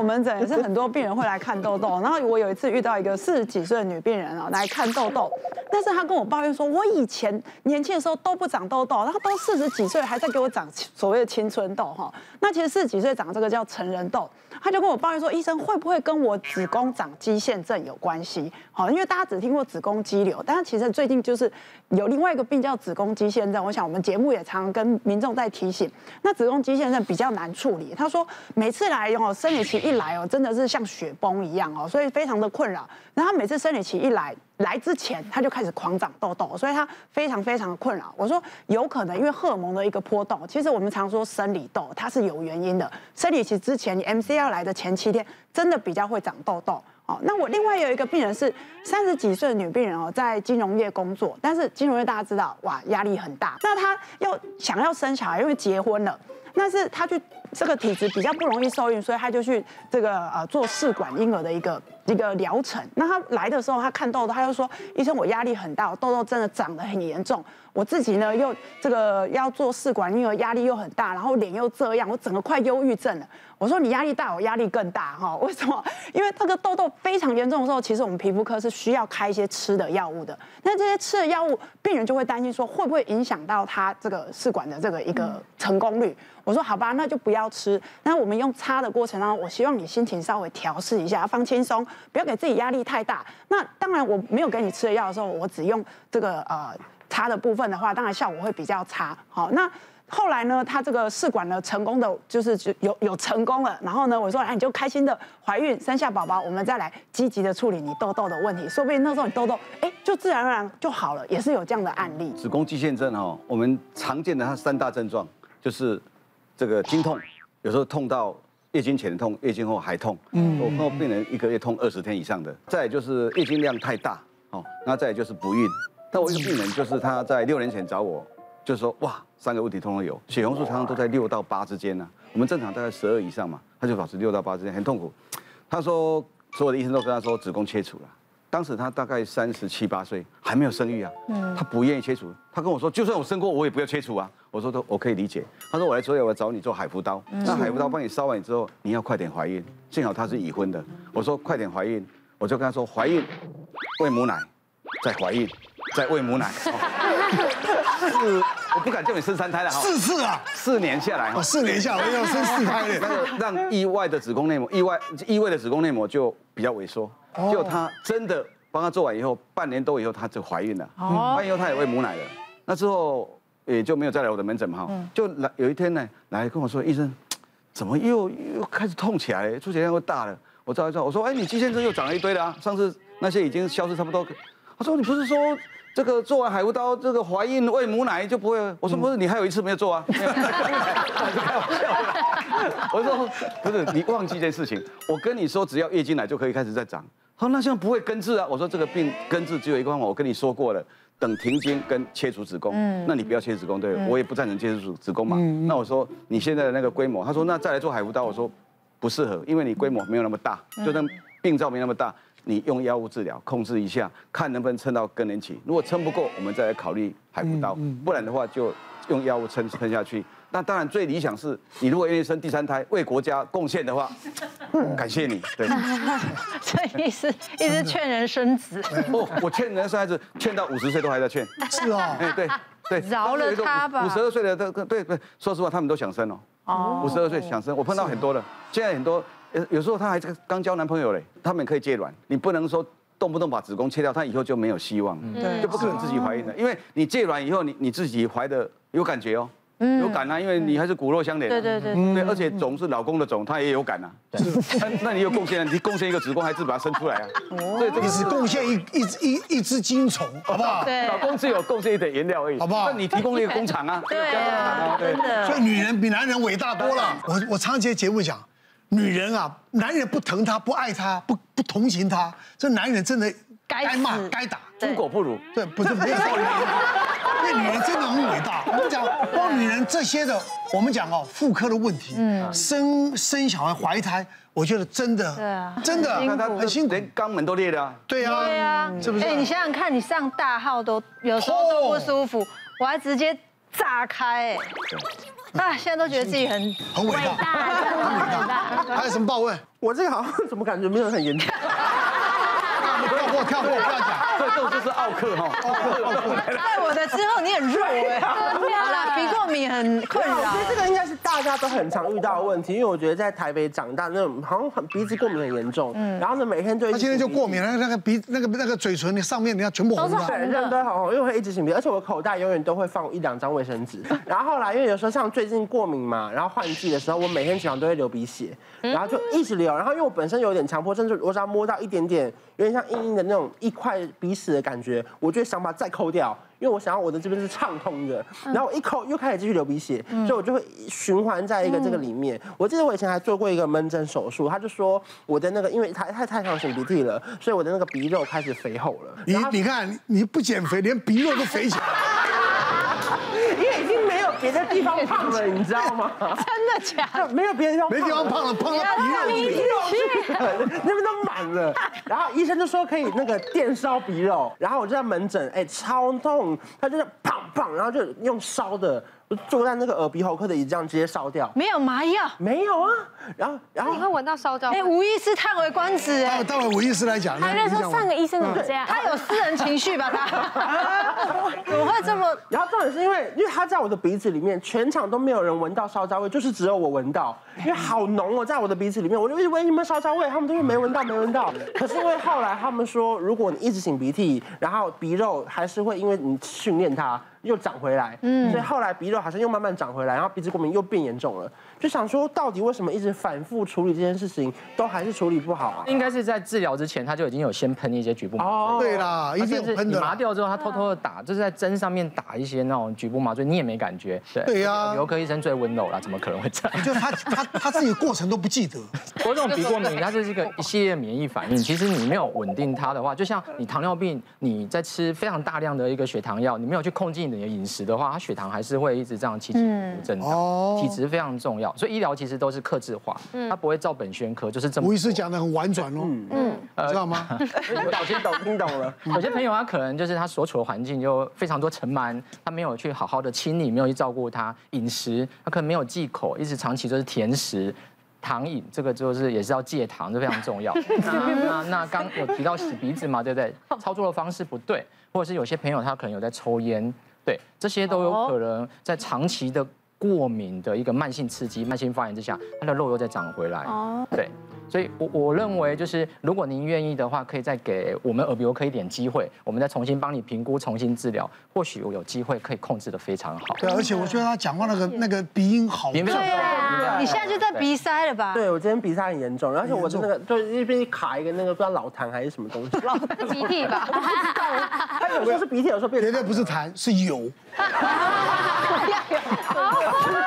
我门诊也是很多病人会来看痘痘，然后我有一次遇到一个四十几岁的女病人啊来看痘痘，但是她跟我抱怨说，我以前年轻的时候都不长痘痘，然后都四十几岁还在给我长所谓的青春痘哈。那其实四十几岁长这个叫成人痘，他就跟我抱怨说，医生会不会跟我子宫长肌腺症有关系？好，因为大家只听过子宫肌瘤，但是其实最近就是有另外一个病叫子宫肌腺症，我想我们节目也常跟民众在提醒，那子宫肌腺症比较难处理。他说每次来哦，生理期一来哦，真的是像雪崩一样哦，所以非常的困扰。然后每次生理期一来，来之前他就开始狂长痘痘，所以他非常非常的困扰。我说有可能因为荷尔蒙的一个波动，其实我们常说生理痘它是有原因的。生理期之前，你 MC 要来的前七天，真的比较会长痘痘。哦，那我另外有一个病人是三十几岁的女病人哦，在金融业工作，但是金融业大家知道哇，压力很大。那她又想要生小孩，因为结婚了，但是她去这个体质比较不容易受孕，所以他就去这个呃做试管婴儿的一个一个疗程。那他来的时候，他看痘痘，他就说：“医生，我压力很大，痘痘真的长得很严重。我自己呢又这个要做试管婴儿，压力又很大，然后脸又这样，我整个快忧郁症了。”我说你压力大，我压力更大哈？为什么？因为这个痘痘非常严重的时候，其实我们皮肤科是需要开一些吃的药物的。那这些吃的药物，病人就会担心说会不会影响到他这个试管的这个一个成功率？我说好吧，那就不要要吃。那我们用擦的过程当中，我希望你心情稍微调试一下，放轻松，不要给自己压力太大。那当然我没有给你吃的药的时候，我只用这个呃擦的部分的话，当然效果会比较差。好，那。后来呢，他这个试管呢，成功的就是有有成功了。然后呢，我说，哎，你就开心的怀孕生下宝宝，我们再来积极的处理你痘痘的问题，说不定那时候你痘痘，哎，就自然而然就好了，也是有这样的案例。子宫肌腺症哦，我们常见的它三大症状就是这个经痛，有时候痛到月经前痛，月经后还痛。嗯，我碰到病人一个月痛二十天以上的。再就是月经量太大，哦，那再就是不孕。但我一个病人就是他在六年前找我。就是说，哇，三个问题通通有，血红素常常都在六到八之间呢、啊。我们正常大概十二以上嘛，他就保持六到八之间，很痛苦。他说，所有的医生都跟他说子宫切除了。当时他大概三十七八岁，还没有生育啊，嗯他不愿意切除。他跟我说，就算我生过，我也不要切除啊。我说都我可以理解。他说我来所以我要找你做海扶刀，那海扶刀帮你烧完之后，你要快点怀孕。幸好他是已婚的，我说快点怀孕，我就跟他说怀孕，喂母奶，再怀孕，再喂母奶。是，我不敢叫你生三胎了哈。四次啊，四年下来，哦，四年下来要生四胎了，那个让意外的子宫内膜，意外意外的子宫内膜就比较萎缩。就她真的帮她做完以后，半年多以后她就怀孕了。哦。怀孕以后她也喂母奶了。那之后也就没有再来我的门诊嘛哈。就来有一天呢，来跟我说，医生，怎么又又开始痛起来，出血量又大了。我照一照，我说，哎，你肌腺症又长了一堆了啊。上次那些已经消失差不多。他说，你不是说。这个做完海扶刀，这个怀孕喂母奶就不会。我说不是，你还有一次没有做啊？没有，开玩笑。我说不是，你忘记一件事情。我跟你说，只要月经来就可以开始在长。他说那现在不会根治啊？我说这个病根治只有一个方法，我跟你说过了，等停经跟切除子宫。嗯。那你不要切子宫，对我也不赞成切除子宫嘛。那我说你现在的那个规模，他说那再来做海扶刀，我说不适合，因为你规模没有那么大，就那病灶没那么大。你用药物治疗控制一下，看能不能撑到更年期。如果撑不过，我们再来考虑海扶刀。不然的话，就用药物撑撑下去。那当然最理想是，你如果愿意生第三胎，为国家贡献的话，感谢你。对。这意思一直劝人生子。哦，我劝人生孩子，劝到五十岁都还在劝。是啊。哎，对对。饶了他吧。五十二岁的都对对，说实话，他们都想生哦。哦。五十二岁想生，我碰到很多了，现在很多。有有时候她还这个刚交男朋友嘞，他们可以借卵，你不能说动不动把子宫切掉，她以后就没有希望，就不可能自己怀孕了，因为你借卵以后，你你自己怀的有感觉哦，有感啊，因为你还是骨肉相连，对对对，对，而且种是老公的种，他也有感啊，那 那你有贡献，你贡献一个子宫，还是把它生出来啊？对，你只贡献一一一一只精虫，好不好？对，老公只有贡献一点颜料而已，好不好？那你提供一个工厂啊，对。啊，真的，所以女人比男人伟大多了。我我常接节目讲。女人啊，男人不疼她，不爱她，不不同情她，这男人真的该骂该打，猪狗不如。对，不是没有说女人，那 女人真的很伟大。我们讲光女人这些的，我们讲哦，妇科的问题，嗯，生生小孩怀胎，我觉得真的，对啊，真的很辛苦，连肛门都裂了。对啊，对啊，是不是？哎，你想想看，你上大号都有时候都不舒服，我还直接炸开，哎。啊，现在都觉得自己很很伟大，很伟大。还有什么报问？我这个好像怎么感觉没有很严重？跳过，跳过，不要就是奥克哈，奥克，奥克。在我的之后，你很弱哎。好了，鼻过敏很困扰。其实这个应该是大家都很常遇到的问题，因为我觉得在台北长大，那种好像很鼻子过敏很严重。嗯。然后呢，每天对他今天就过敏了，那个鼻那个那个嘴唇，你上面你要全部红的。对，好红，因为我会一直擤鼻，而且我口袋永远都会放一两张卫生纸。然后后来，因为有时候像最近过敏嘛，然后换季的时候，我每天起床都会流鼻血，然后就一直流。然后因为我本身有点强迫症，就我只要摸到一点点有点像硬硬的那种一块鼻屎的感觉，我就想把它再抠掉。因为我想要我的这边是畅通的，然后我一抠又开始继续流鼻血，所以我就会循环在一个这个里面。我记得我以前还做过一个门诊手术，他就说我的那个因为太太太常擤鼻涕了，所以我的那个鼻肉开始肥厚了。你你看你不减肥，连鼻肉都肥起来。因为已经没有别的地方胖了，你知道吗？真的假的？没有别的地方，没地方胖了，胖到鼻肉去，那边都满了。然后医生就说可以那个电烧鼻肉，然后我就在门诊，哎，超痛，他就是砰砰，然后就用烧的。坐在那个耳鼻喉科的椅子上直接烧掉，没有麻药，没有啊。然后，然后你会闻到烧焦。哎，吴医师叹为观止哎。待会吴医师来讲。他那时候上个医生怎么这样？他有私人情绪吧？他 怎么会这么？然后重点是因为，因为他在我的鼻子里面，全场都没有人闻到烧焦味，就是只有我闻到，因为好浓哦，在我的鼻子里面，我就一直闻你们烧焦味，他们都是没闻到，没闻到。可是因为后来他们说，如果你一直擤鼻涕，然后鼻肉还是会因为你训练它。又长回来，嗯，所以后来鼻肉好像又慢慢长回来，然后鼻子过敏又变严重了，就想说到底为什么一直反复处理这件事情都还是处理不好啊？应该是在治疗之前他就已经有先喷一些局部麻醉。哦，对啦，一定喷的。你麻掉之后，他偷偷的打，就是在针上面打一些那种局部麻醉，你也没感觉。对对呀，耳鼻科医生最温柔了，怎么可能会这样？就他他他自己过程都不记得。不过这种鼻过敏，它就是一个一系列免疫反应。其实你没有稳定它的话，就像你糖尿病，你在吃非常大量的一个血糖药，你没有去控制你的饮食的话。他血糖还是会一直这样起起伏伏增长，体质非常重要，所以医疗其实都是克制化，他不会照本宣科，就是这么。吴医师讲的很婉转哦，嗯，知道吗？我听懂听懂了。有些朋友他可能就是他所处的环境就非常多尘螨，他没有去好好的清理，没有去照顾他饮食，他可能没有忌口，一直长期就是甜食、糖饮，这个就是也是要戒糖，这非常重要。那那刚有提到洗鼻子嘛，对不对？操作的方式不对，或者是有些朋友他可能有在抽烟。对，这些都有可能在长期的过敏的一个慢性刺激、慢性发炎之下，它的肉又再长回来。哦，对。所以，我我认为就是，如果您愿意的话，可以再给我们耳鼻喉科一点机会，我们再重新帮你评估、重新治疗，或许我有机会可以控制的非常好。对，而且我觉得他讲话那个那个鼻音好。对啊，你现在就在鼻塞了吧？对，我今天鼻塞很严重，而且我的那个就一边卡一个那个不知道老痰还是什么东西，老鼻涕吧？他有时候是鼻涕，有时候变。绝对不是痰，是油。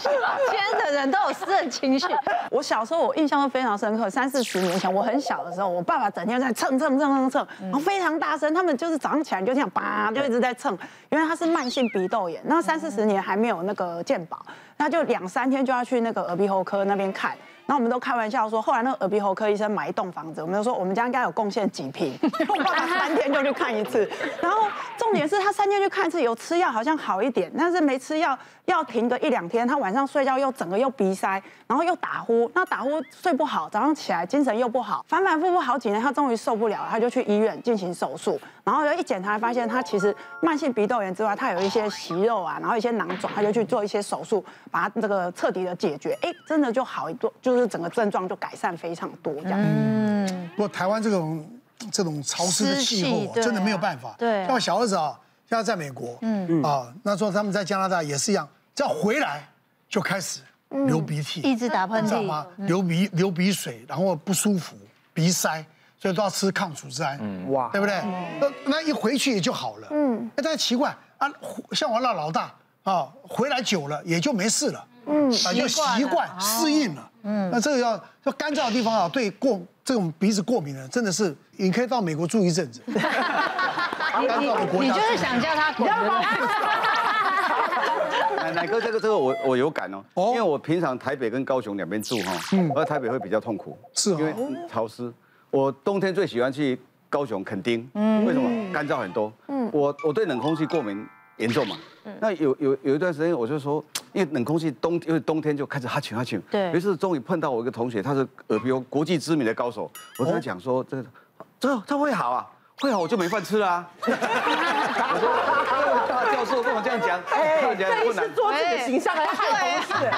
今天的人都有私人情绪。我小时候我印象都非常深刻，三四十年前我很小的时候，我爸爸整天在蹭蹭蹭蹭蹭，然后非常大声，他们就是早上起来就这样叭就一直在蹭，因为他是慢性鼻窦炎，那三四十年还没有那个健保，那就两三天就要去那个耳鼻喉科那边看。然后我们都开玩笑说，后来那个耳鼻喉科医生买一栋房子，我们就说我们家应该有贡献几坪。我爸爸三天就去看一次，然后重点是他三天去看一次，有吃药好像好一点，但是没吃药要停个一两天，他晚上睡觉又整个又鼻塞，然后又打呼，那打呼睡不好，早上起来精神又不好，反反复复好几年，他终于受不了，他就去医院进行手术，然后一检查发现他其实慢性鼻窦炎之外，他有一些息肉啊，然后一些囊肿，他就去做一些手术，把它这个彻底的解决，哎，真的就好一多，就。就是整个症状就改善非常多，这样。嗯，不过台湾这种这种潮湿的气候，真的没有办法。对。像我小儿子啊，现在在美国，嗯啊，那时候他们在加拿大也是一样，只要回来就开始流鼻涕，一直打喷嚏，你知道吗？流鼻流鼻水，然后不舒服，鼻塞，所以都要吃抗组织胺。哇，对不对？那那一回去也就好了。嗯。但是奇怪啊，像我那老大啊，回来久了也就没事了。嗯。啊，就习惯适应了。嗯，那这个要要干燥的地方啊，对过这种鼻子过敏的，真的是你可以到美国住一阵子。干燥的国家，你就是想叫他滚。奶奶哥，这个这个我我有感哦，因为我平常台北跟高雄两边住哈，而台北会比较痛苦，是因为潮湿。我冬天最喜欢去高雄垦丁，嗯，为什么？干燥很多。嗯，我我对冷空气过敏严重嘛，那有有有一段时间我就说。因为冷空气冬因为冬天就开始哈欠哈欠。对有一次终于碰到我一个同学，他是耳鼻喉国际知名的高手，我跟他讲说这个这这会好啊，会好我就没饭吃啦。我说大教授跟我这样讲，看起来不难。做自己的形象还要害同事。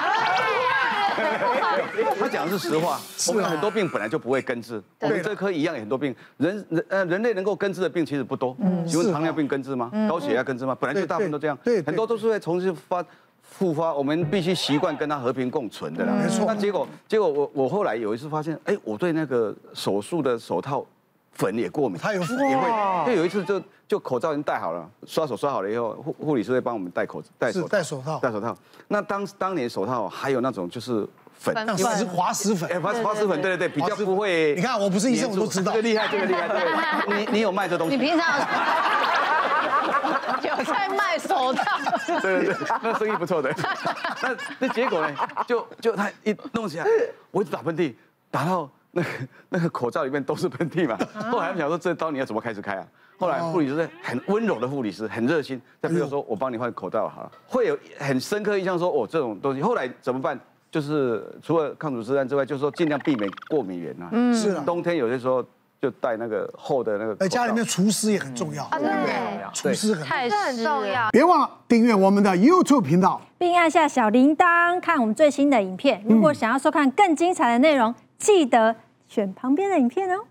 他讲的是实话，我们很多病本来就不会根治，我们这科一样有很多病，人人呃人类能够根治的病其实不多。请问糖尿病根治吗？高血压根治吗？本来就大部分都这样，很多都是会重新发复发，我们必须习惯跟他和平共存的啦。没错那结果结果我我后来有一次发现，哎，我对那个手术的手套粉也过敏，他有也会，因为有一次就就口罩已经戴好了，刷手刷好了以后，护护理师会帮我们戴口戴手戴手套戴手套。那当当年手套还有那种就是粉，粉那是滑石粉哎，。滑滑石粉，对对对，比较不会。你看我不是医生，我都知道 这。个厉害，这个厉害，对。你你有卖这东西？你平常有 在卖手套？对对对，那生意不错的。那那结果呢？就就他一弄起来，我一直打喷嚏，打到那个那个口罩里面都是喷嚏嘛。后来我们想说，这刀你要怎么开始开啊？后来护理师很温柔的护理师，很热心，再比如说我帮你换口罩好了，会有很深刻印象说，哦这种东西。后来怎么办？就是除了抗组织胺之外，就是说尽量避免过敏源啊。嗯，是啊冬天有些时候就戴那个厚的那个。哎，家里面厨师也很重要，对不对？厨师很重要。太很重要。别忘了订阅我们的 YouTube 频道。并按下小铃铛，看我们最新的影片。如果想要收看更精彩的内容，记得选旁边的影片哦。